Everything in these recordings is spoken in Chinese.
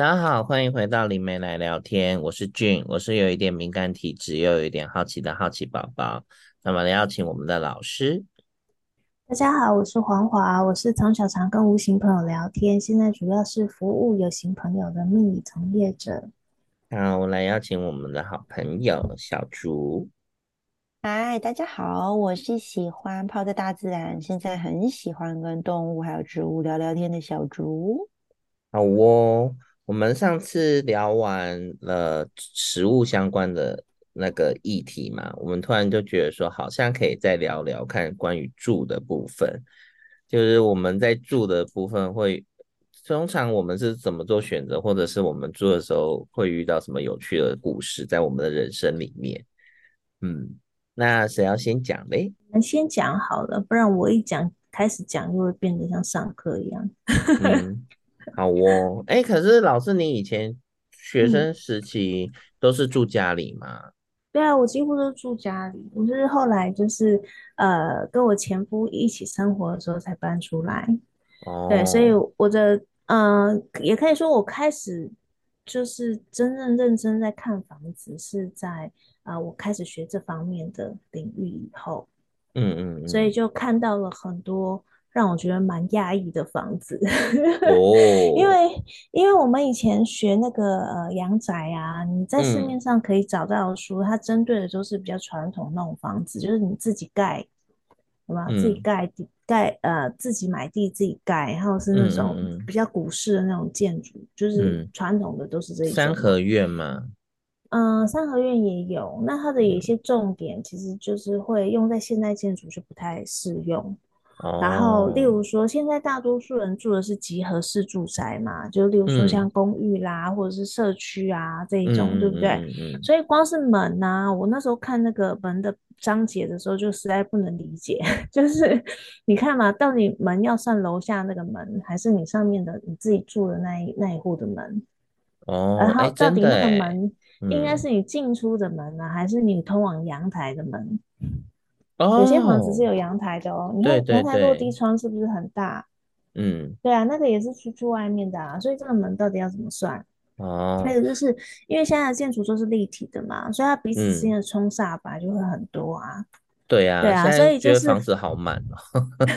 大家好，欢迎回到灵媒来聊天。我是俊，我是有一点敏感体质又有一点好奇的好奇宝宝。那么邀请我们的老师。大家好，我是黄华，我是从小常跟无形朋友聊天，现在主要是服务有形朋友的命理从业者。好，我来邀请我们的好朋友小竹。嗨，大家好，我是喜欢泡在大自然，现在很喜欢跟动物还有植物聊聊天的小竹。好哦。我们上次聊完了食物相关的那个议题嘛，我们突然就觉得说，好像可以再聊聊看关于住的部分。就是我们在住的部分会，通常我们是怎么做选择，或者是我们住的时候会遇到什么有趣的故事，在我们的人生里面。嗯，那谁要先讲嘞？先讲好了，不然我一讲开始讲，就会变得像上课一样。嗯好哦，哎、欸，可是老师，你以前学生时期都是住家里吗？嗯、对啊，我几乎都住家里。我是后来就是呃，跟我前夫一起生活的时候才搬出来。哦，对，所以我的嗯、呃，也可以说我开始就是真正认真在看房子，是在啊、呃，我开始学这方面的领域以后。嗯嗯，嗯，所以就看到了很多。让我觉得蛮压抑的房子，哦，因为因为我们以前学那个呃阳宅啊，你在市面上可以找到的书，嗯，它针对的都是比较传统那种房子，就是你自己盖，对吧？自己盖地盖呃自己买地自己盖，然后是那种比较古式的那种建筑，嗯，就是传统的都是这种三合院。嘛。嗯，三合院也有，那它的有一些重点其实就是会用在现代建筑就不太适用。然后，例如说，现在大多数人住的是集合式住宅嘛，就例如说像公寓啦，嗯、或者是社区啊这一种，嗯、对不对？所以光是门呐、啊，我那时候看那个门的章节的时候，就实在不能理解，就是你看嘛，到底门要算楼下那个门，还是你上面的你自己住的那一那一户的门？哦，然后到底那个门应该是你进出的门呢、还是你通往阳台的门？有些房子是有阳台的哦，你看阳台落地窗是不是很大？嗯，对啊，那个也是出去外面的啊，所以这个门到底要怎么算？哦，还有就是因为现在的建筑都是立体的嘛，所以它彼此之间的冲煞本来就会很多啊。对啊，对啊，所以就是房子好满哦，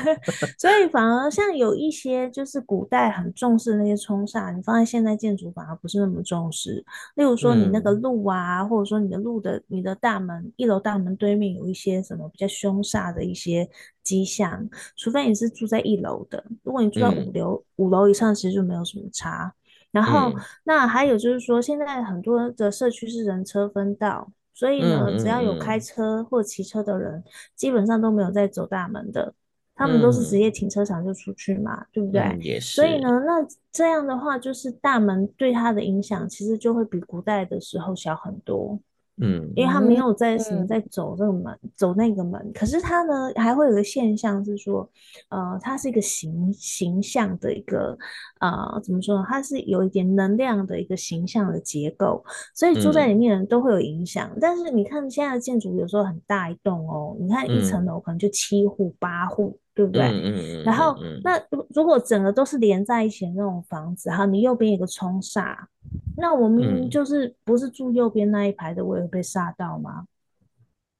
所以反而像有一些就是古代很重视那些冲煞，你放在现代建筑反而不是那么重视。例如说你那个路啊，嗯、或者说你的路的你的大门一楼大门对面有一些什么比较凶煞的一些迹象，除非你是住在一楼的，如果你住在五楼、嗯、五楼以上，其实就没有什么差。然后、嗯、那还有就是说，现在很多的社区是人车分道。所以呢，只要有开车或骑车的人，基本上都没有在走大门的，他们都是直接停车场就出去嘛，嗯、对不对？嗯、也是。所以呢，那这样的话，就是大门对他的影响，其实就会比古代的时候小很多。嗯，因为他没有在什么在走这个门、嗯，走那个门。可是他呢，还会有个现象是说，呃，它是一个形形象的一个，呃，怎么说呢？它是有一点能量的一个形象的结构，所以住在里面的人都会有影响、嗯。但是你看现在的建筑有时候很大一栋哦，你看一层楼可能就七户八户、嗯，对不对？嗯嗯嗯。然后那如果整个都是连在一起的那种房子，哈，你右边有个冲煞。那我们就是不是住右边那一排的，我也会被吓到吗？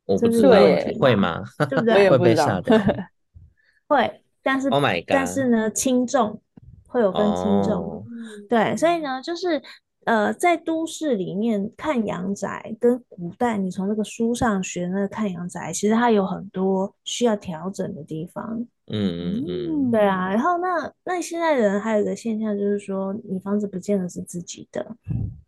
我不知道会吗？对不 对？会被吓到？会，但是、Oh my God、但是呢，轻重会有分轻重。Oh. 对，所以呢，就是呃，在都市里面看阳宅，跟古代你从那个书上学那个看阳宅，其实它有很多需要调整的地方。嗯嗯嗯，对啊，然后那那现在人还有一个现象就是说，你房子不见得是自己的，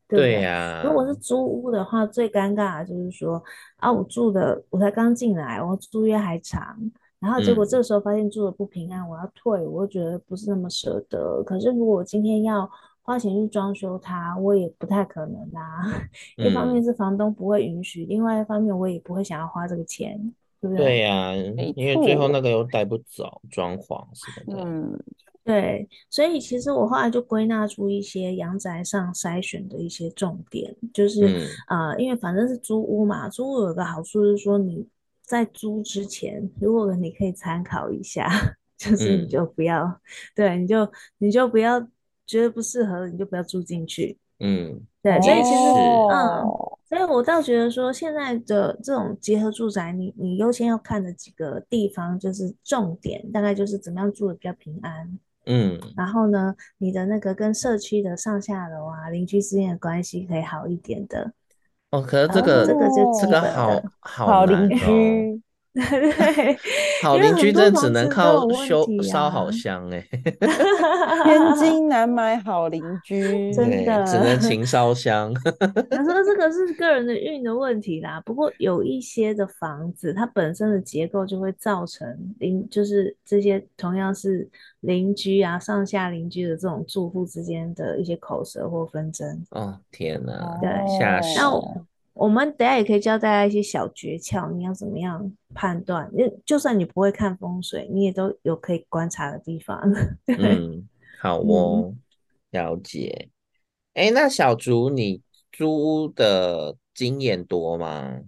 对呀？如果是租屋的话，最尴尬的就是说啊，我住的我才刚进来，我租约还长，然后结果这时候发现住的不平安，我要退，我觉得不是那么舍得。可是如果我今天要花钱去装修它，我也不太可能啊。一方面是房东不会允许，另外一方面我也不会想要花这个钱。对呀、啊，因为最后那个又带不走，装潢什么的。嗯，对，所以其实我后来就归纳出一些阳宅上筛选的一些重点，就是、嗯、呃，因为反正是租屋嘛，租屋有个好处是说你在租之前，如果你可以参考一下，就是你就不要，嗯、对，你就你就不要觉得不适合，你就不要住进去。嗯，对，所以其实，哦、嗯，所以我倒觉得说，现在的这种结合住宅，你你优先要看的几个地方，就是重点，大概就是怎么样住的比较平安。嗯，然后呢，你的那个跟社区的上下楼啊，邻居之间的关系可以好一点的。哦，可是这个、哦、这个就这个好好邻居。对，好邻居真的只能靠修烧好香哎，千金难买好邻居，真的只能勤烧香。他说这个是个人的运的问题啦，不过有一些的房子，它本身的结构就会造成邻，就是这些同样是邻居啊，上下邻居的这种住户之间的一些口舌或纷争。哦，天哪，对，吓死。我们等下也可以教大家一些小诀窍，你要怎么样判断？因为就算你不会看风水，你也都有可以观察的地方。嗯，好哦，嗯、了解。哎，那小竹，你租屋的经验多吗？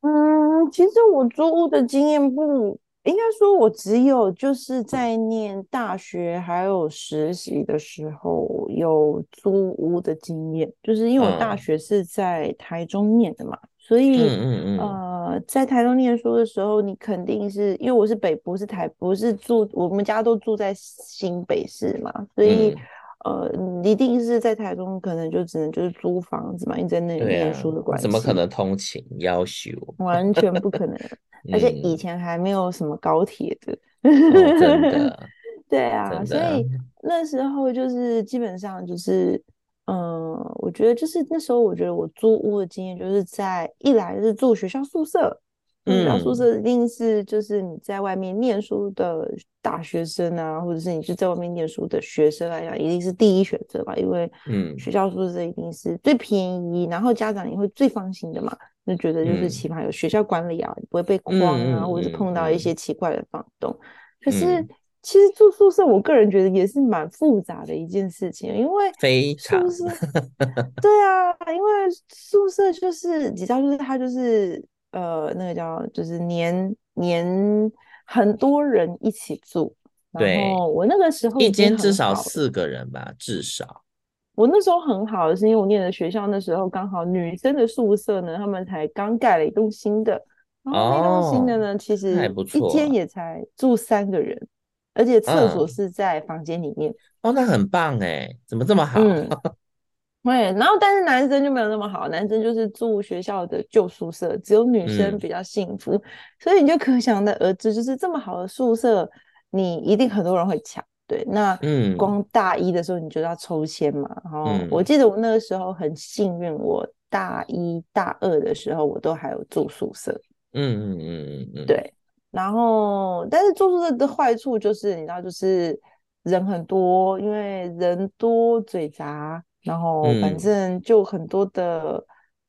嗯，其实我租屋的经验不。应该说，我只有就是在念大学还有实习的时候有租屋的经验，就是因为我大学是在台中念的嘛，嗯、所以嗯嗯嗯呃，在台中念书的时候，你肯定是因为我是北不，是台不是住我们家都住在新北市嘛，所以。嗯呃，一定是在台中，可能就只能就是租房子嘛，因为在那里念书的关系。怎么可能通勤要求？完全不可能，而且以前还没有什么高铁的。哦、真的。对啊，所以那时候就是基本上就是，嗯、呃，我觉得就是那时候，我觉得我租屋的经验就是在一来是住学校宿舍。嗯，然后宿舍一定是就是你在外面念书的大学生啊，或者是你是在外面念书的学生来讲，一定是第一选择吧，因为嗯，学校宿舍一定是最便宜，然后家长也会最放心的嘛，就觉得就是起码有学校管理啊，你不会被诓啊，或者是碰到一些奇怪的房东。可是其实住宿舍，我个人觉得也是蛮复杂的一件事情，因为非常 对啊，因为宿舍就是你知道，就是它就是。呃，那个叫就是年年很多人一起住，对，然后我那个时候一间至少四个人吧，至少。我那时候很好的是因为我念的学校那时候刚好女生的宿舍呢，他们才刚盖了一栋新的，然后那栋新的呢，哦、其实一间也才住三个人，而且厕所是在房间里面。嗯、哦，那很棒哎，怎么这么好？嗯对，然后但是男生就没有那么好，男生就是住学校的旧宿舍，只有女生比较幸福，嗯、所以你就可想而知，就是这么好的宿舍，你一定很多人会抢。对，那嗯，光大一的时候你就要抽签嘛，然后我记得我那个时候很幸运，我大一大二的时候我都还有住宿舍。嗯嗯嗯嗯嗯，对，然后但是住宿舍的坏处就是你知道，就是人很多，因为人多嘴杂。然后反正就很多的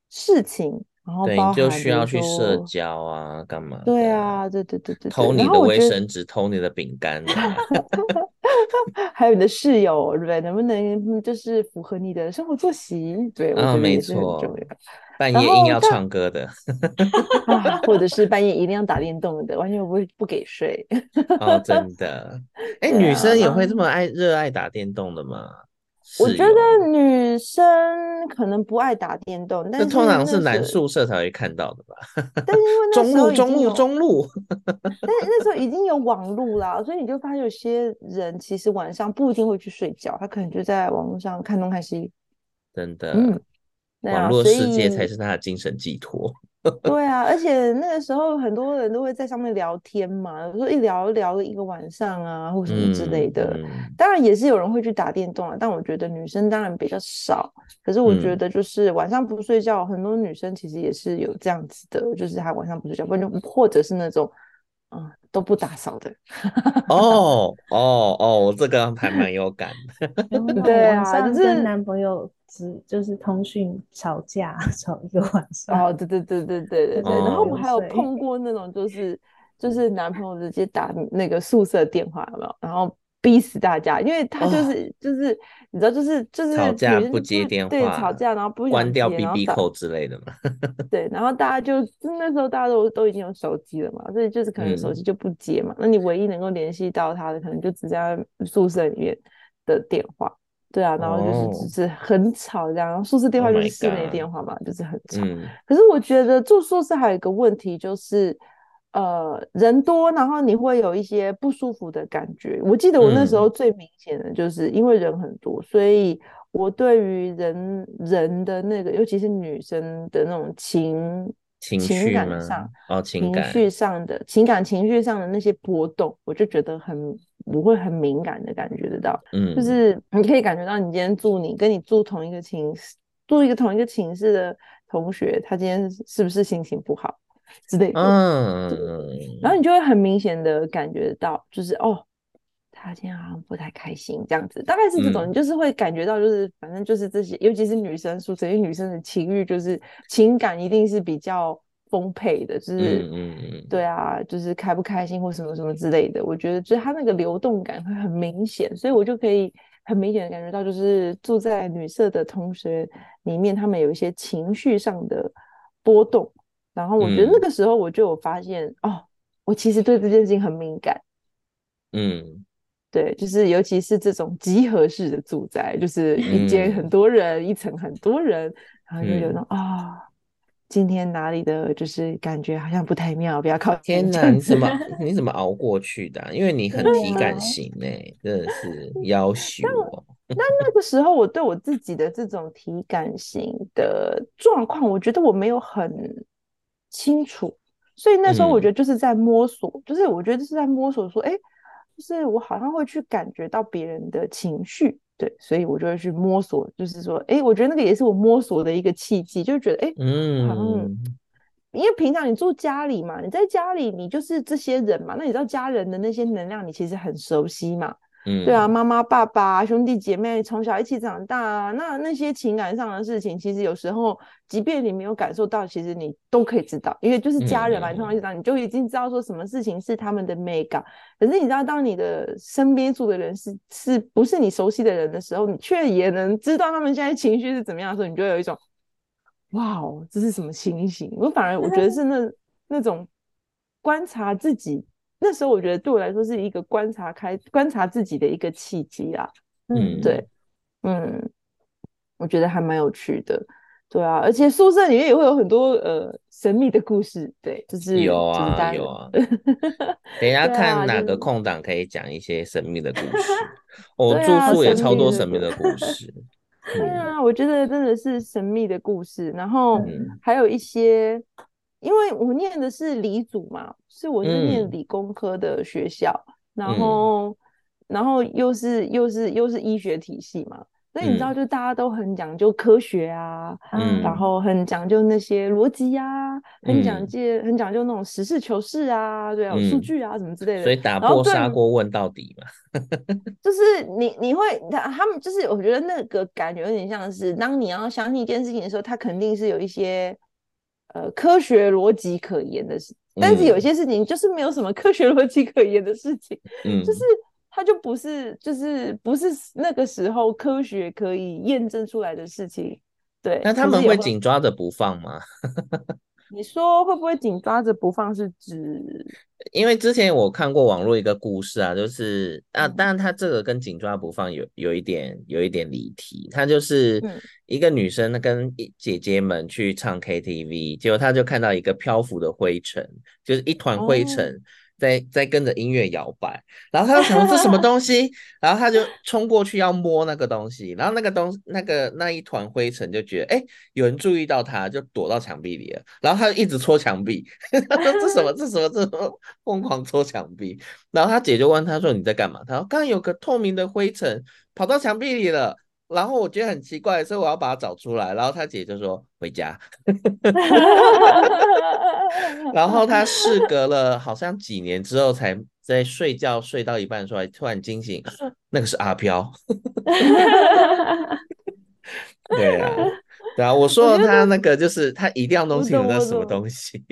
事情，嗯、然后包含对，就需要去社交啊，干嘛？对啊，对对对对，偷你的卫生纸，偷你的饼干，还有你的室友，对不对？能不能就是符合你的生活作息？对，我觉得也是很重要。嗯、半夜硬要唱歌的，啊，或者是半夜一定要打电动的，完全不会不给睡。哦，真的？哎，啊、女生也会这么爱热爱打电动的吗？我觉得女生可能不爱打电动，但是通常是男宿舍才会看到的吧？但是因为 中路中路中路，但是那时候已经有网路啦，所以你就发现有些人其实晚上不一定会去睡觉，他可能就在网络上看东看西。真的，嗯，网络世界才是他的精神寄托。对啊，而且那个时候很多人都会在上面聊天嘛，有时候一聊聊了一个晚上啊，或什么之类的。嗯嗯、当然也是有人会去打电动啊，但我觉得女生当然比较少。可是我觉得就是晚上不睡觉，嗯、很多女生其实也是有这样子的，就是她晚上不睡觉，或者或者是那种嗯都不打扫的。哦哦哦，我这个还蛮有感的。对啊，就是跟男朋友只。就是通讯吵架 吵一个晚上哦，对对对对对对对。然后我们还有碰过那种，就是就是男朋友直接打那个宿舍电话，有没有？然后逼死大家，因为他就是就是你知道，就是就是吵架不接电话，对，吵架然后不关掉 BB 扣之类的嘛。对，然后大家就那时候大家都都已经有手机了嘛，所以就是可能手机就不接嘛。那你唯一能够联系到他的，可能就只在宿舍里面的电话。对啊，然后就是只是很吵这样，然后宿舍电话就是室内电话嘛，oh、就是很吵。嗯、可是我觉得住宿舍还有一个问题就是，呃，人多，然后你会有一些不舒服的感觉。我记得我那时候最明显的就是因为人很多，嗯、所以我对于人人的那个，尤其是女生的那种情情，情感上哦，情感情绪上的情感情绪上的那些波动，我就觉得很。我会很敏感的感觉得到，嗯，就是你可以感觉到你今天住你跟你住同一个寝室，住一个同一个寝室的同学，他今天是不是心情不好 之类的，嗯，然后你就会很明显的感觉到，就是哦，他今天好像不太开心这样子，大概是这种，嗯、你就是会感觉到，就是反正就是这些，尤其是女生宿舍，因为女生的情欲就是情感一定是比较。丰沛的，就是，嗯嗯对啊，就是开不开心或什么什么之类的，我觉得就是他那个流动感会很明显，所以我就可以很明显的感觉到，就是住在女舍的同学里面，他们有一些情绪上的波动，然后我觉得那个时候我就有发现，嗯、哦，我其实对这件事情很敏感，嗯，对，就是尤其是这种集合式的住宅，就是一间很多人，嗯、一层很多人，然后就有那种啊。今天哪里的，就是感觉好像不太妙，不要靠天哪！你怎么 你怎么熬过去的、啊？因为你很体感型呢、欸，真的是要求。那那个时候，我对我自己的这种体感型的状况，我觉得我没有很清楚，所以那时候我觉得就是在摸索，嗯、就是我觉得是在摸索，说，哎、欸，就是我好像会去感觉到别人的情绪。对，所以我就会去摸索，就是说，哎，我觉得那个也是我摸索的一个契机，就觉得，哎，嗯，好像，因为平常你住家里嘛，你在家里，你就是这些人嘛，那你知道家人的那些能量，你其实很熟悉嘛。嗯，对啊，妈妈、爸爸、兄弟姐妹从小一起长大啊，那那些情感上的事情，其实有时候，即便你没有感受到，其实你都可以知道，因为就是家人嘛，从小长，你就已经知道说什么事情是他们的美感。可是你知道，当你的身边住的人是是不是你熟悉的人的时候，你却也能知道他们现在情绪是怎么样的时候，你就有一种，哇哦，这是什么情形？我反而我觉得是那那种观察自己。那时候我觉得对我来说是一个观察开观察自己的一个契机啊，嗯，对，嗯，我觉得还蛮有趣的，对啊，而且宿舍里面也会有很多呃神秘的故事，对，就是有啊有啊，等一下看哪个空档可以讲一些神秘的故事，我住宿也超多神秘的故事，对啊，我觉得真的是神秘的故事，然后还有一些。因为我念的是理组嘛，是我是念理工科的学校，嗯、然后，嗯、然后又是又是又是医学体系嘛，所以你知道，就大家都很讲究科学啊，嗯、然后很讲究那些逻辑啊，很讲究、嗯、很讲究那种实事求是啊，对啊，数据啊什么之类的，所以打破砂锅问到底嘛，就是你你会他他们就是我觉得那个感觉有点像是，当你要相信一件事情的时候，它肯定是有一些。呃，科学逻辑可言的事，但是有些事情就是没有什么科学逻辑可言的事情，嗯，就是它就不是，就是不是那个时候科学可以验证出来的事情，对。那他们会紧抓着不放吗？你说会不会紧抓着不放？是指？因为之前我看过网络一个故事啊，就是啊，当然他这个跟紧抓不放有有一点有一点离题。他就是一个女生跟姐姐们去唱 KTV，结果她就看到一个漂浮的灰尘，就是一团灰尘。哦在在跟着音乐摇摆，然后他就想说这什么东西，然后他就冲过去要摸那个东西，然后那个东那个那一团灰尘就觉得哎有人注意到他，就躲到墙壁里了，然后他就一直戳墙壁，他说这什么这什么这什么疯狂戳墙壁，然后他姐就问他说你在干嘛？他说刚刚有个透明的灰尘跑到墙壁里了。然后我觉得很奇怪，所以我要把它找出来。然后他姐就说回家。然后他事隔了好像几年之后，才在睡觉睡到一半出来，突然惊醒，那个是阿飘。对啊。对啊，我说他那个就是他一定要弄清楚那什么东西。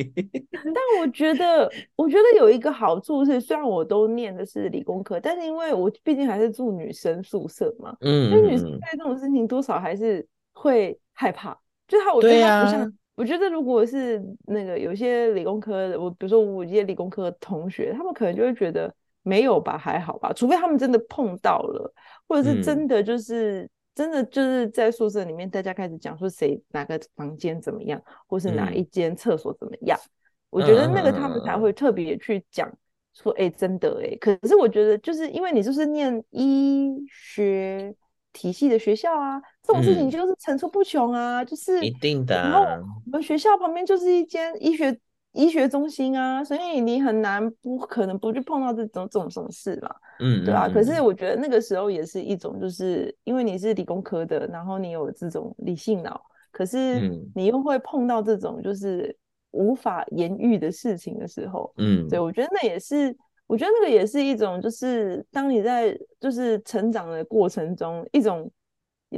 但我觉得，我觉得有一个好处是，虽然我都念的是理工科，但是因为我毕竟还是住女生宿舍嘛，嗯，所以女生在这种事情多少还是会害怕。就他，我觉得他不像，啊、我觉得如果是那个有些理工科的，我比如说我一些理工科的同学，他们可能就会觉得没有吧，还好吧，除非他们真的碰到了，或者是真的就是、嗯、真的就是在宿舍里面，大家开始讲说谁哪个房间怎么样，或是哪一间厕所怎么样，嗯、我觉得那个他们才会特别去讲说，哎、嗯欸，真的哎、欸，可是我觉得就是因为你就是念医学体系的学校啊，这种事情就是层出不穷啊，嗯、就是一定的、啊。然后我们学校旁边就是一间医学。医学中心啊，所以你很难不可能不去碰到这种这种什么事嘛，嗯，对啊。可是我觉得那个时候也是一种，就是因为你是理工科的，然后你有这种理性脑，可是你又会碰到这种就是无法言喻的事情的时候，嗯，对，我觉得那也是，我觉得那个也是一种，就是当你在就是成长的过程中，一种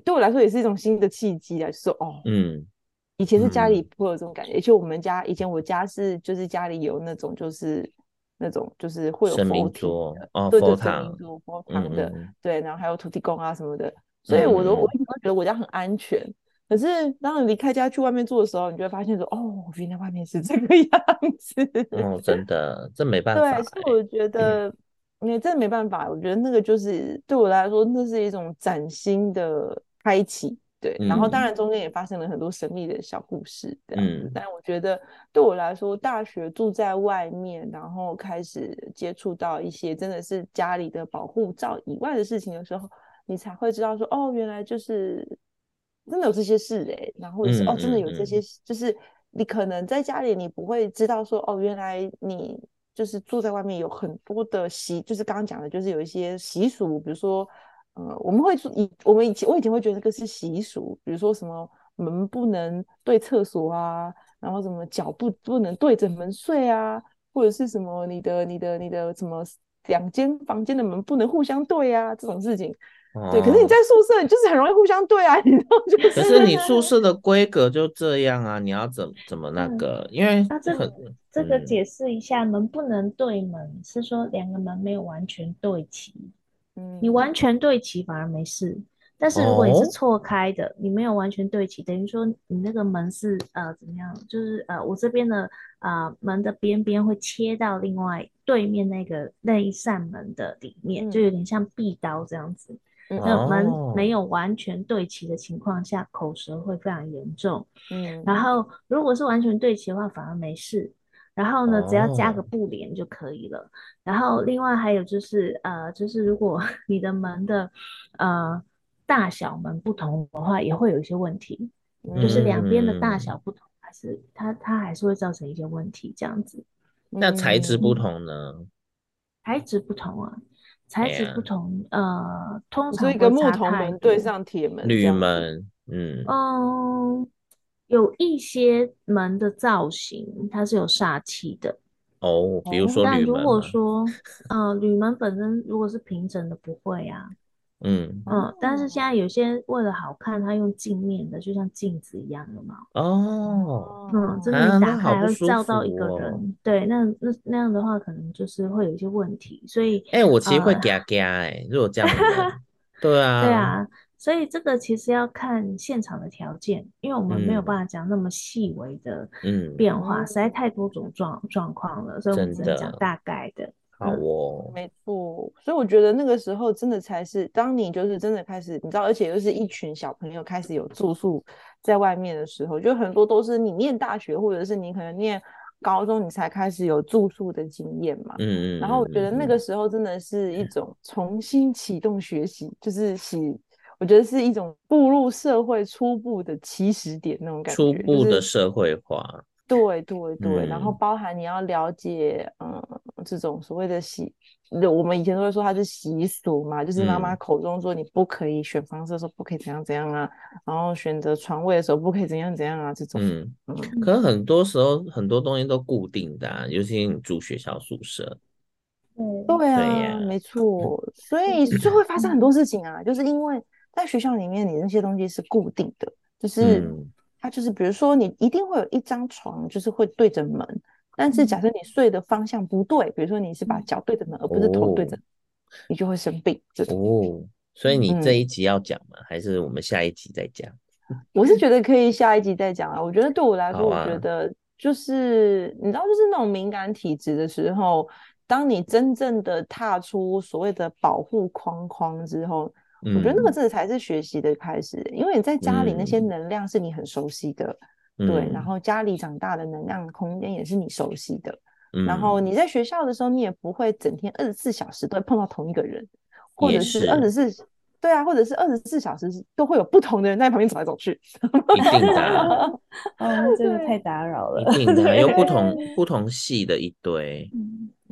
对我来说也是一种新的契机来说，哦，嗯。以前是家里不会有这种感觉，而且、嗯、我们家以前我家是就是家里有那种就是那种就是会有佛桌哦，对佛堂佛堂的，嗯、对，然后还有土地公啊什么的，所以我都、嗯、我一直都觉得我家很安全。可是当你离开家去外面住的时候，你就会发现说，哦，原来外面是这个 样子。哦，真的，这没办法。对，所以我觉得，因为、嗯、真的没办法，我觉得那个就是对我来说，那是一种崭新的开启。对，然后当然中间也发生了很多神秘的小故事，这样子。嗯、但我觉得对我来说，大学住在外面，然后开始接触到一些真的是家里的保护罩以外的事情的时候，你才会知道说，哦，原来就是真的有这些事哎。然后或者是、嗯、哦，真的有这些，就是你可能在家里你不会知道说，哦，原来你就是住在外面有很多的习，就是刚刚讲的，就是有一些习俗，比如说。呃，我们会以我们以前我以前会觉得这个是习俗，比如说什么门不能对厕所啊，然后什么脚不不能对着门睡啊，或者是什么你的你的你的什么两间房间的门不能互相对啊，这种事情。哦、对，可是你在宿舍，你就是很容易互相对啊，你知道就是。可是你宿舍的规格就这样啊，你要怎怎么那个？嗯、因为那这个这个解释一下，门不能对门，是说两个门没有完全对齐。嗯，你完全对齐反而没事，但是如果你是错开的，哦、你没有完全对齐，等于说你那个门是呃怎么样？就是呃我这边的呃门的边边会切到另外对面那个那一扇门的里面，嗯、就有点像壁刀这样子。嗯、那门没有完全对齐的情况下，口舌会非常严重。嗯，然后如果是完全对齐的话，反而没事。然后呢，只要加个布帘就可以了。Oh. 然后另外还有就是，呃，就是如果 你的门的呃大小门不同的话，也会有一些问题。嗯、就是两边的大小不同，还是它它还是会造成一些问题，这样子。那材质不同呢？材质不同啊，材质不同，啊、呃，通常是一个木头门对上铁门，铝门，嗯。嗯有一些门的造型，它是有煞气的哦，比如说铝门。但如果说，呃，铝门本身如果是平整的，不会啊。嗯嗯，但是现在有些为了好看，它用镜面的，就像镜子一样的嘛。哦，嗯，真的你打开会照到一个人，啊哦、对，那那那样的话，可能就是会有一些问题。所以，哎、欸，我其实会嘎嘎哎，如果这样的，对啊，对啊。所以这个其实要看现场的条件，因为我们没有办法讲那么细微的变化，嗯、实在太多种状状况了，所以我们只能讲大概的。好哦，没错。所以我觉得那个时候真的才是，当你就是真的开始，你知道，而且又是一群小朋友开始有住宿在外面的时候，就很多都是你念大学或者是你可能念高中，你才开始有住宿的经验嘛。嗯嗯。然后我觉得那个时候真的是一种重新启动学习，就是洗。我觉得是一种步入社会初步的起始点那种感觉，初步的社会化。对对对，嗯、然后包含你要了解，嗯，这种所谓的习，我们以前都会说它是习俗嘛，就是妈妈口中说你不可以选方式的时候不可以怎样怎样啊，然后选择床位的时候不可以怎样怎样啊，这种。嗯，嗯可能很多时候很多东西都固定的、啊，尤其你住学校宿舍。嗯，对啊，对呀没错，所以就会发生很多事情啊，就是因为。在学校里面，你那些东西是固定的，就是它就是，比如说你一定会有一张床，就是会对着门。但是假设你睡的方向不对，比如说你是把脚对着门，而不是头对着，你就会生病。哦，所以你这一集要讲吗？还是我们下一集再讲？我是觉得可以下一集再讲啊。我觉得对我来说，我觉得就是你知道，就是那种敏感体质的时候，当你真正的踏出所谓的保护框框之后，嗯、我觉得那个字才是学习的开始。因为你在家里那些能量是你很熟悉的，嗯、对，然后家里长大的能量空间也是你熟悉的，嗯、然后你在学校的时候，你也不会整天二十四小时都会碰到同一个人，或者是二十四。对啊，或者是二十四小时都会有不同的人在旁边走来走去，一定的、啊，哦，真的太打扰了，一定的，有不同不同系的一堆。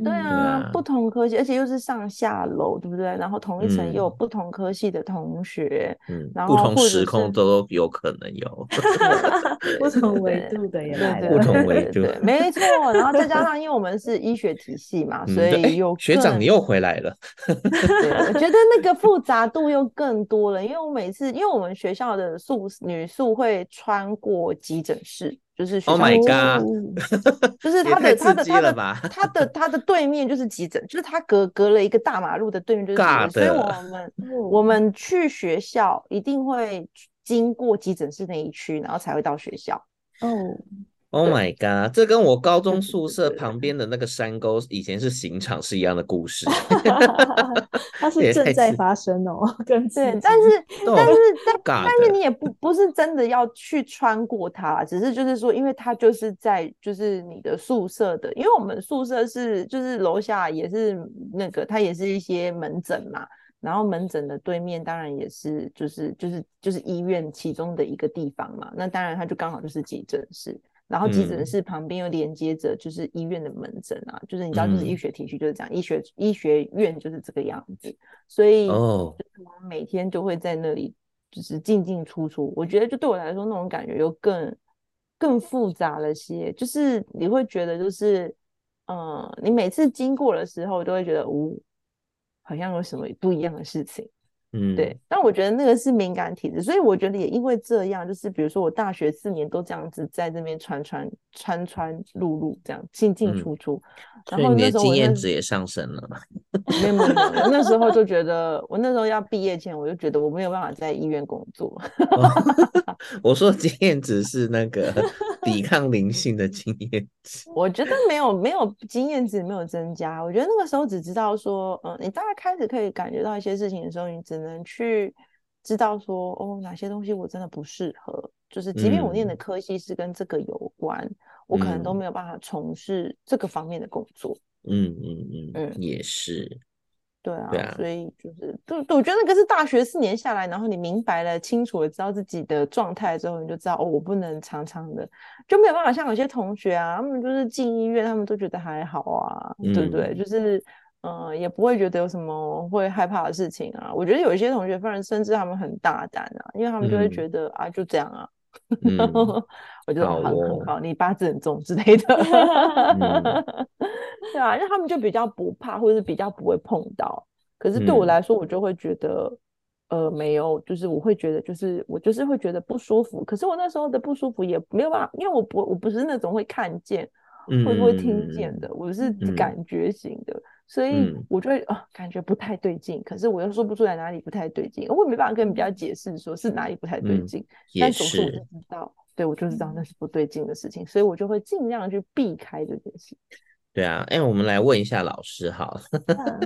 对啊，不同科系，而且又是上下楼，对不对？然后同一层又有不同科系的同学，嗯，然后不同时空都有可能有，不同维度的也来了，不同维度，没错。然后再加上，因为我们是医学体系嘛，所以又学长你又回来了。我觉得那个复杂度又更多了，因为我每次，因为我们学校的宿女宿会穿过急诊室。就是学校 Oh my god！就是他的他的他的他的他的对面就是急诊，就是他隔隔了一个大马路的对面就是急诊，所以我们 我们去学校一定会经过急诊室那一区，然后才会到学校。哦。Oh my god！这跟我高中宿舍旁边的那个山沟以前是刑场是一样的故事。它是正在发生哦，对，但是但是但但是你也不不是真的要去穿过它，只是就是说，因为它就是在就是你的宿舍的，因为我们宿舍是就是楼下也是那个，它也是一些门诊嘛，然后门诊的对面当然也是就是就是就是医院其中的一个地方嘛，那当然它就刚好就是急诊室。然后急诊室旁边又连接着就是医院的门诊啊，嗯、就是你知道，就是医学体系就是这样，嗯、医学医学院就是这个样子，所以我每天都会在那里就是进进出出。我觉得就对我来说那种感觉又更更复杂了些，就是你会觉得就是嗯，你每次经过的时候都会觉得，呜、哦，好像有什么不一样的事情。嗯，对，但我觉得那个是敏感体质，所以我觉得也因为这样，就是比如说我大学四年都这样子在这边穿穿穿穿入入这样进进出出，嗯、然后你的经验值也上升了。没有没有没有，那时候就觉得我那时候要毕业前我就觉得我没有办法在医院工作。哦、我说经验值是那个抵 抗灵性的经验值，我觉得没有没有经验值没有增加，我觉得那个时候只知道说，嗯，你大概开始可以感觉到一些事情的时候，你只能去知道说哦，哪些东西我真的不适合，就是即便我念的科系是跟这个有关，嗯、我可能都没有办法从事这个方面的工作。嗯嗯嗯嗯，也是。对啊，对啊，所以就是，就，我觉得那个是大学四年下来，然后你明白了、清楚了，知道自己的状态之后，你就知道哦，我不能常常的，就没有办法像有些同学啊，他们就是进医院，他们都觉得还好啊，嗯、对不对？就是。嗯，也不会觉得有什么会害怕的事情啊。我觉得有一些同学，反而甚至他们很大胆啊，因为他们就会觉得、嗯、啊，就这样啊。嗯、我觉得很很好，你八字很重之类的。嗯、对啊，因为他们就比较不怕，或者是比较不会碰到。可是对我来说，我就会觉得，嗯、呃，没有，就是我会觉得，就是我就是会觉得不舒服。可是我那时候的不舒服也没有办法，因为我不我不是那种会看见、嗯、会不会听见的，我是感觉型的。嗯所以我就会啊、嗯呃，感觉不太对劲，可是我又说不出来哪里不太对劲，我也没办法跟人家解释说是哪里不太对劲，嗯、但总是我就知道，对我就知道那是不对劲的事情，所以我就会尽量去避开这件事。对啊，哎、欸，我们来问一下老师好了，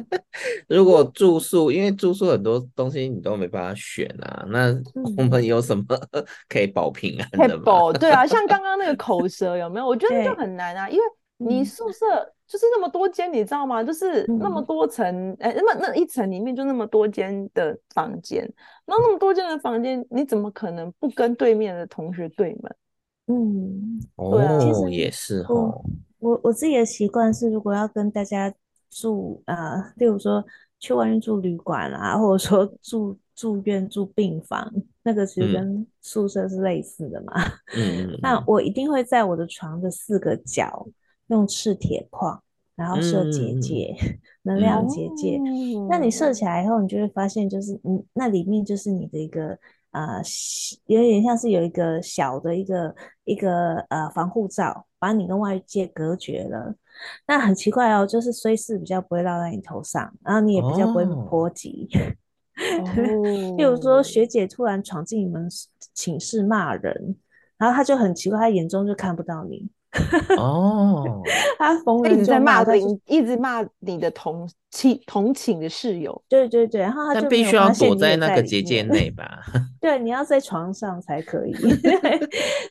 如果住宿，因为住宿很多东西你都没办法选啊，那我们有什么 可以保平安的吗？保对啊，像刚刚那个口 舌有没有？我觉得就很难啊，因为你宿舍。就是那么多间，你知道吗？就是那么多层，哎、嗯，那么那一层里面就那么多间的房间，然后那么多间的房间，你怎么可能不跟对面的同学对门？嗯，对啊，其实也是哦。我我，自己的习惯是，如果要跟大家住啊、呃，例如说去外面住旅馆啊，或者说 住住院住病房，那个其实跟宿舍是类似的嘛。嗯，那我一定会在我的床的四个角。用赤铁矿，然后设结界，嗯、能量结界。嗯、那你设起来以后，你就会发现，就是嗯，那里面就是你的一个呃，有点像是有一个小的一个一个呃防护罩，把你跟外界隔绝了。那很奇怪哦，就是衰事比较不会落在你头上，然后你也比较不会波及。哦，比如说学姐突然闯进你们寝室骂人，然后他就很奇怪，他眼中就看不到你。哦，他逢一直在骂邻，一直骂你的同寝同寝的室友。对对对，然后他就必须要躲在那个结界内 吧？对，你要在床上才可以。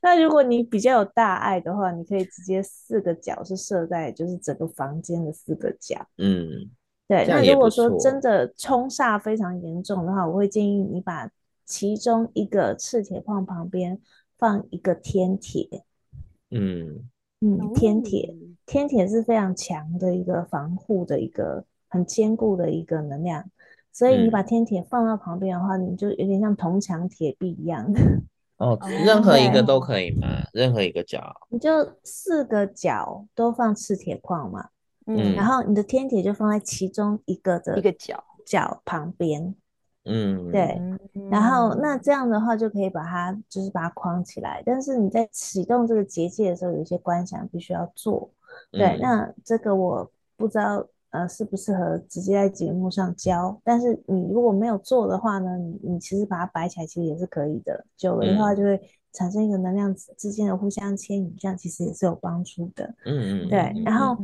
那如果你比较有大爱的话，你可以直接四个角是设在就是整个房间的四个角。嗯，对。那如果说真的冲煞非常严重的话，我会建议你把其中一个赤铁矿旁边放一个天铁。嗯。嗯，天铁，天铁是非常强的一个防护的一个很坚固的一个能量，所以你把天铁放到旁边的话，嗯、你就有点像铜墙铁壁一样。哦，任何一个都可以吗？任何一个角？你就四个角都放赤铁矿嘛，嗯，然后你的天铁就放在其中一个的一个角角旁边。嗯，对，然后那这样的话就可以把它就是把它框起来，但是你在启动这个结界的时候，有一些观想必须要做。对，嗯、那这个我不知道呃适不适合直接在节目上教，但是你如果没有做的话呢，你你其实把它摆起来其实也是可以的，久了的话就会。产生一个能量之间的互相牵引，这样其实也是有帮助的。嗯嗯，对。然后，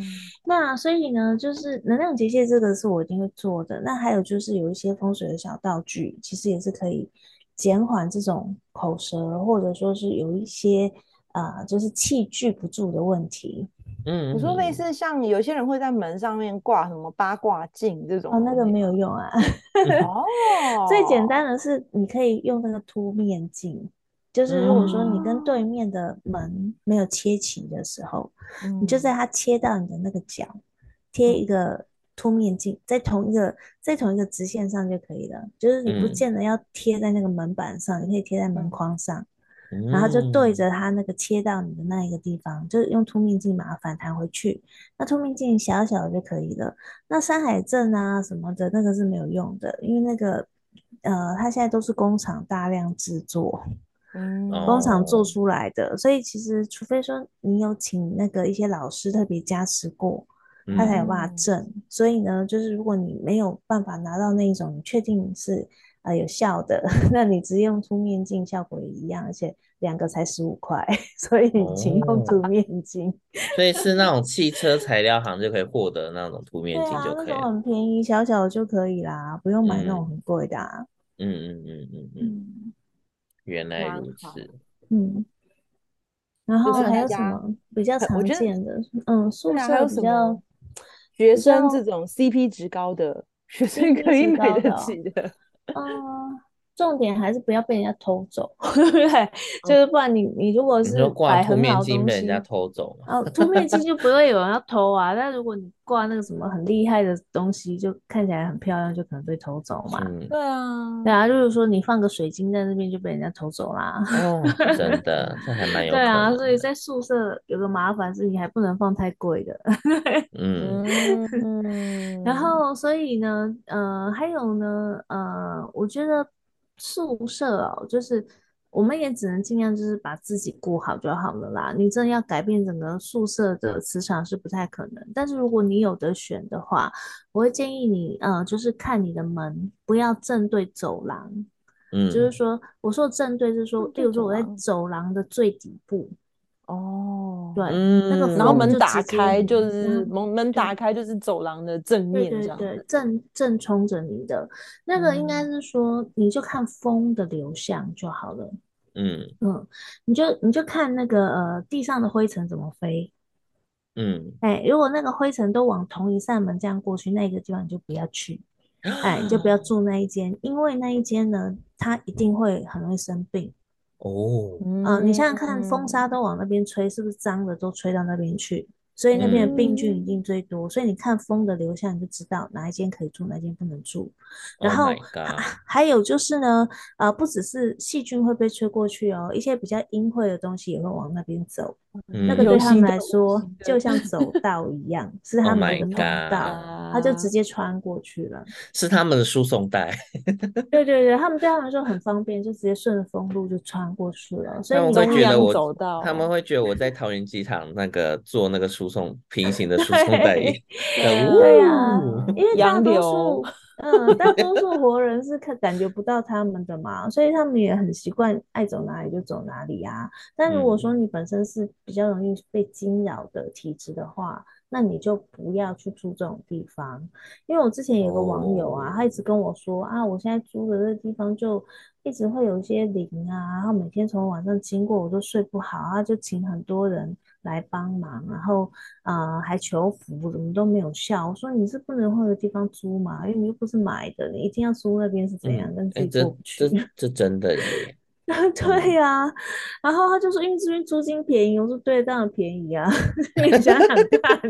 那所以呢，就是能量结界这个是我一定会做的。那还有就是有一些风水的小道具，其实也是可以减缓这种口舌，或者说是有一些啊、呃，就是气聚不住的问题。嗯，你说类似像有些人会在门上面挂什么八卦镜这种，哦，那个没有用啊。哦，最简单的是你可以用那个凸面镜。就是如果说你跟对面的门没有切齐的时候，嗯、你就在它切到你的那个角，贴一个凸面镜，在同一个在同一个直线上就可以了。就是你不见得要贴在那个门板上，嗯、你可以贴在门框上，嗯、然后就对着它那个切到你的那一个地方，就是用凸面镜把它反弹回去。那凸面镜小小的就可以了。那山海镇啊什么的，那个是没有用的，因为那个呃，它现在都是工厂大量制作。嗯，工厂做出来的，哦、所以其实除非说你有请那个一些老师特别加持过，他才有办法证。嗯、所以呢，就是如果你没有办法拿到那一种，你确定是呃有效的，那你直接用凸面镜效果也一样，而且两个才十五块，所以请用凸面镜。哦、所以是那种 汽车材料行就可以获得那种凸面镜就可以了，啊、那种很便宜，小小的就可以啦，不用买那种很贵的、啊嗯。嗯嗯嗯嗯嗯。嗯原来如此，嗯，然后还有什么比较常见的？嗯，宿舍比较学生这种 CP 值高的学生可以买得起的，嗯。重点还是不要被人家偷走，对不对？就是不然你你如果是摆很好东西，被人家偷走哦，凸面镜就不会有人要偷啊。但如果你挂那个什么很厉害的东西，就看起来很漂亮，就可能被偷走嘛。对啊，对啊，就是说你放个水晶在那边就被人家偷走啦。哦，真的，这还蛮有。对啊，所以在宿舍有个麻烦是，你还不能放太贵的。嗯，然后所以呢，呃，还有呢，呃，我觉得。宿舍哦，就是我们也只能尽量就是把自己顾好就好了啦。你真的要改变整个宿舍的磁场是不太可能。但是如果你有得选的话，我会建议你，呃，就是看你的门不要正对走廊。嗯，就是说，我说正对是说，例如说我在走廊的最底部。哦，对，嗯、那个然后门打开就是门门打开就是走廊的正面这样，对对对，正正冲着你的那个应该是说，你就看风的流向就好了。嗯嗯，你就你就看那个呃地上的灰尘怎么飞。嗯，哎，如果那个灰尘都往同一扇门这样过去，那个地方你就不要去，哎，你就不要住那一间，因为那一间呢，它一定会很容易生病。哦，嗯，你想想看，风沙都往那边吹，是不是脏的都吹到那边去？所以那边的病菌一定最多，嗯、所以你看风的流向，你就知道哪一间可以住，哪一间不能住。然后、oh 啊、还有就是呢，呃，不只是细菌会被吹过去哦，一些比较阴晦的东西也会往那边走。嗯、那个对他们来说就像走 道一样，是他们的通道，oh、他就直接穿过去了。是他们的输送带。对对对，他们对他们来说很方便，就直接顺着风路就穿过去了。所以你会觉得我他们会觉得我在桃园机场那个做那个输送平行的输送带。对呀，因为大多数 嗯，大多数活人是看感觉不到他们的嘛，所以他们也很习惯爱走哪里就走哪里啊。但如果说你本身是比较容易被惊扰的体质的话，那你就不要去住这种地方。因为我之前有个网友啊，他一直跟我说啊，我现在住的这个地方就一直会有一些灵啊，然后每天从晚上经过我都睡不好，啊就请很多人。来帮忙，然后啊、呃、还求福，怎么都没有效。我说你是不能换个地方租嘛，因为你又不是买的，你一定要租那边是怎样？跟、嗯、自己过不去。这这，这真的耶。对呀、然后他就说因为这边租金便宜，我说对，当然便宜啊。你想想看，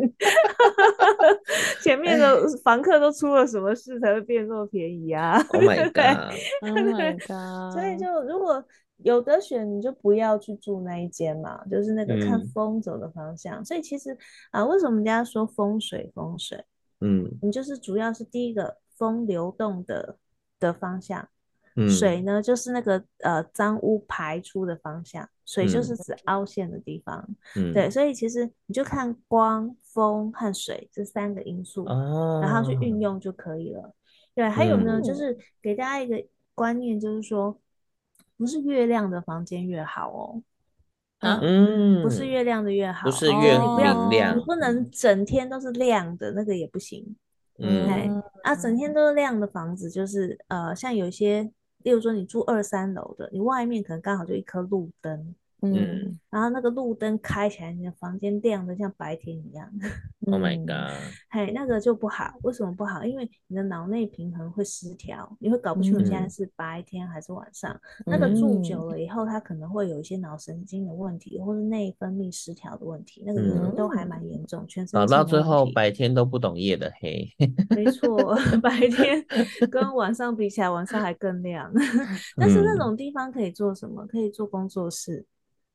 前面的房客都出了什么事才会变这么便宜啊？Oh my god！Oh my god！所以就如果。有得选，你就不要去住那一间嘛，就是那个看风走的方向。嗯、所以其实啊，为什么人家说风水风水？嗯，你就是主要是第一个风流动的的方向，嗯、水呢就是那个呃脏污排出的方向，水就是指凹陷的地方。嗯，对，所以其实你就看光、风和水这三个因素，哦、然后去运用就可以了。对，还有呢，嗯、就是给大家一个观念，就是说。不是越亮的房间越好哦，啊，嗯，不是越亮的越好，不是越明亮，你不能整天都是亮的，那个也不行。嗯，哎，啊，整天都是亮的房子，就是呃，像有一些，例如说你住二三楼的，你外面可能刚好就一颗路灯。嗯，然后那个路灯开起来，你的房间亮的像白天一样。Oh my god！嘿，那个就不好。为什么不好？因为你的脑内平衡会失调，你会搞不清楚现在是白天还是晚上。嗯、那个住久了以后，它可能会有一些脑神经的问题，或是内分泌失调的问题。那个人都还蛮严重，嗯、全身搞到最后白天都不懂夜的黑。没错，白天跟晚上比起来，晚上还更亮。但是那种地方可以做什么？可以做工作室。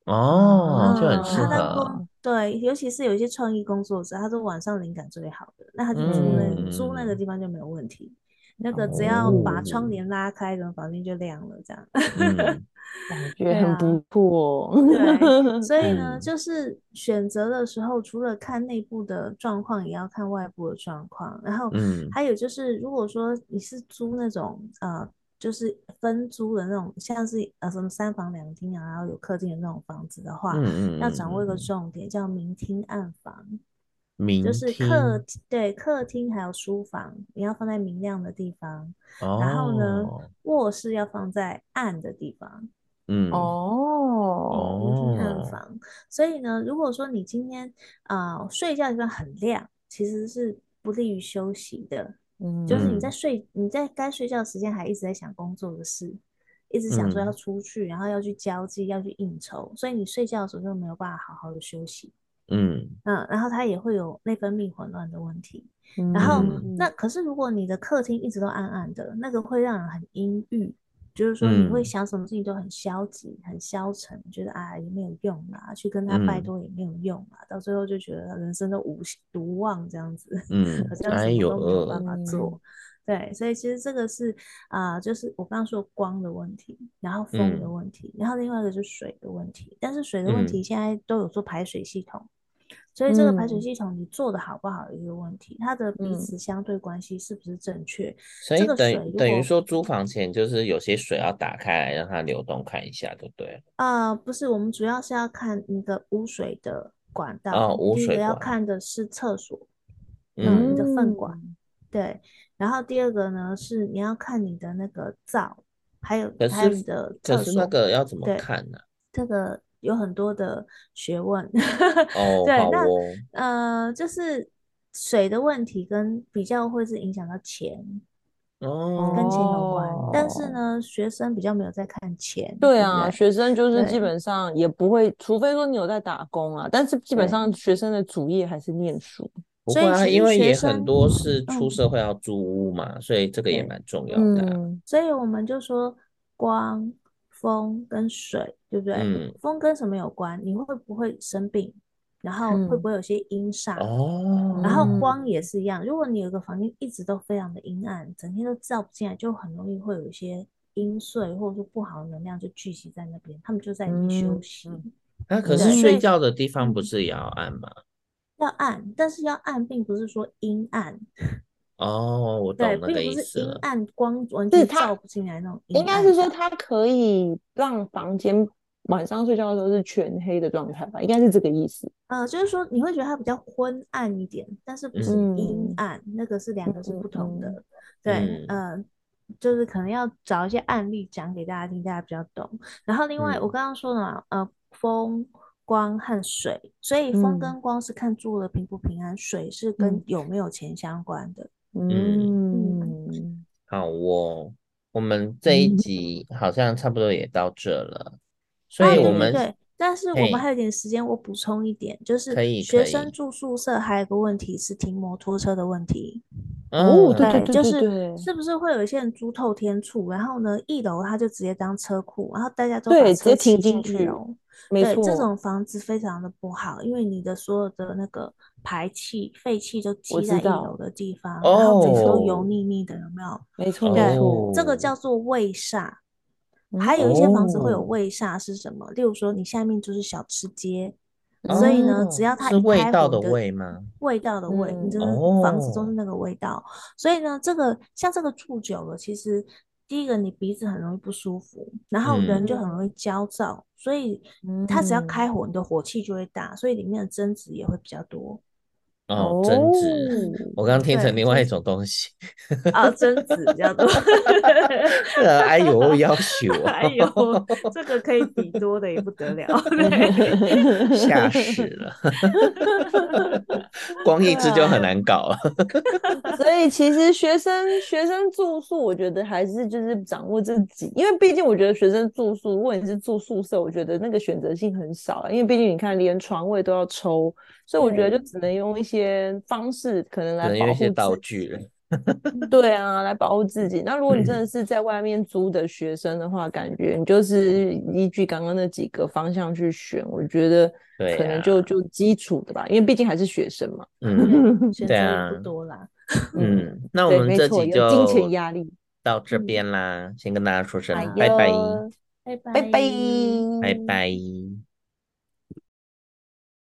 哦，就很适合。嗯、对，尤其是有一些创意工作者，他说晚上灵感最好的，那他就租那、嗯、租那个地方就没有问题。那个只要把窗帘拉开，整个房间就亮了，这样。嗯、感觉很不错。对，所以呢，就是选择的时候，除了看内部的状况，也要看外部的状况。然后，还有就是，如果说你是租那种呃。就是分租的那种，像是呃什么三房两厅啊，然后有客厅的那种房子的话，嗯、要掌握一个重点，叫明厅暗房。明就是客对客厅还有书房，你要放在明亮的地方。哦、然后呢，卧室要放在暗的地方。嗯哦，明厅暗房。所以呢，如果说你今天啊、呃、睡觉的地方很亮，其实是不利于休息的。嗯，就是你在睡，你在该睡觉的时间还一直在想工作的事，一直想说要出去，嗯、然后要去交际，要去应酬，所以你睡觉的时候就没有办法好好的休息。嗯嗯，然后他也会有内分泌混乱的问题。嗯、然后那可是如果你的客厅一直都暗暗的，那个会让人很阴郁。就是说，你会想什么事情都很消极、很消沉，觉得啊也没有用啊，去跟他拜托也没有用啊，到最后就觉得人生都无无望这样子，嗯，好像什么都没有办法。做。对，所以其实这个是啊，就是我刚刚说光的问题，然后风的问题，然后另外一个就是水的问题，但是水的问题现在都有做排水系统。所以这个排水系统你做的好不好一个问题，嗯、它的彼此相对关系是不是正确？所以等等于说租房前就是有些水要打开来让它流动看一下，对不对？啊、呃，不是，我们主要是要看你的污水的管道。哦，污水管。第一个要看的是厕所，嗯，你的粪管。对，然后第二个呢是你要看你的那个灶，还有还有你的厕所。可是那个要怎么看呢？这个。有很多的学问，哦、对，哦、那呃，就是水的问题跟比较会是影响到钱，哦，跟钱有关。但是呢，学生比较没有在看钱，对啊，对对学生就是基本上也不会，除非说你有在打工啊，但是基本上学生的主业还是念书。不会啊，因为也很多是出社会要租屋嘛，嗯、所以这个也蛮重要的、啊嗯。所以我们就说光。风跟水，对不对？嗯、风跟什么有关？你会不会生病？然后会不会有些阴煞？嗯、然后光也是一样。如果你有个房间一直都非常的阴暗，整天都照不进来，就很容易会有一些阴祟或者说不好的能量就聚集在那边，他们就在里面休息。那、嗯啊、可是睡觉的地方不是也要暗吗？要暗，但是要暗，并不是说阴暗。哦，我懂那个意思了。对，并不是阴暗光完全照不进来那种。应该是说它可以让房间晚上睡觉的时候是全黑的状态吧？应该是这个意思。呃，就是说你会觉得它比较昏暗一点，但是不是阴暗，嗯、那个是两个是不同的。嗯、对，嗯、呃，就是可能要找一些案例讲给大家听，大家比较懂。然后另外我刚刚说了嘛，嗯、呃，风。光和水，所以风跟光是看住了平不平安，嗯、水是跟有没有钱相关的。嗯，嗯好哦，我们这一集好像差不多也到这了，嗯、所以我们、啊、对，但是我们还有点时间，我补充一点，就是学生住宿舍还有个问题是停摩托车的问题。哦，对，对，对，就是是不是会有一些人租透天处，然后呢，一楼他就直接当车库，然后大家都把车停进去。对，这种房子非常的不好，因为你的所有的那个排气、废气都积在一楼的地方，然后每次都油腻腻的，有没有？没错，对，这个叫做卫煞。还有一些房子会有味煞是什么？例如说，你下面就是小吃街，所以呢，只要它一开火，味道的味吗？味道的味，你这个房子都是那个味道。所以呢，这个像这个住久了，其实。第一个，你鼻子很容易不舒服，然后人就很容易焦躁，嗯、所以它只要开火，你的火气就会大，所以里面的争执也会比较多。哦，争执，我刚刚听成另外一种东西。啊，争执比较多。哎呦，要求，哎呦，这个可以比多的也不得了，吓死了。光一只就很难搞了。所以其实学生学生住宿，我觉得还是就是掌握自己，因为毕竟我觉得学生住宿，如果你是住宿舍，我觉得那个选择性很少，因为毕竟你看连床位都要抽。所以我觉得就只能用一些方式，可能来保护自己。道具了对啊，来保护自己。那如果你真的是在外面租的学生的话，感觉你就是依据刚刚那几个方向去选。我觉得可能就就基础的吧，因为毕竟还是学生嘛。嗯，选择不多啦。嗯，那我们这集就金钱压力到这边啦，先跟大家说声拜拜，拜拜，拜拜，拜拜。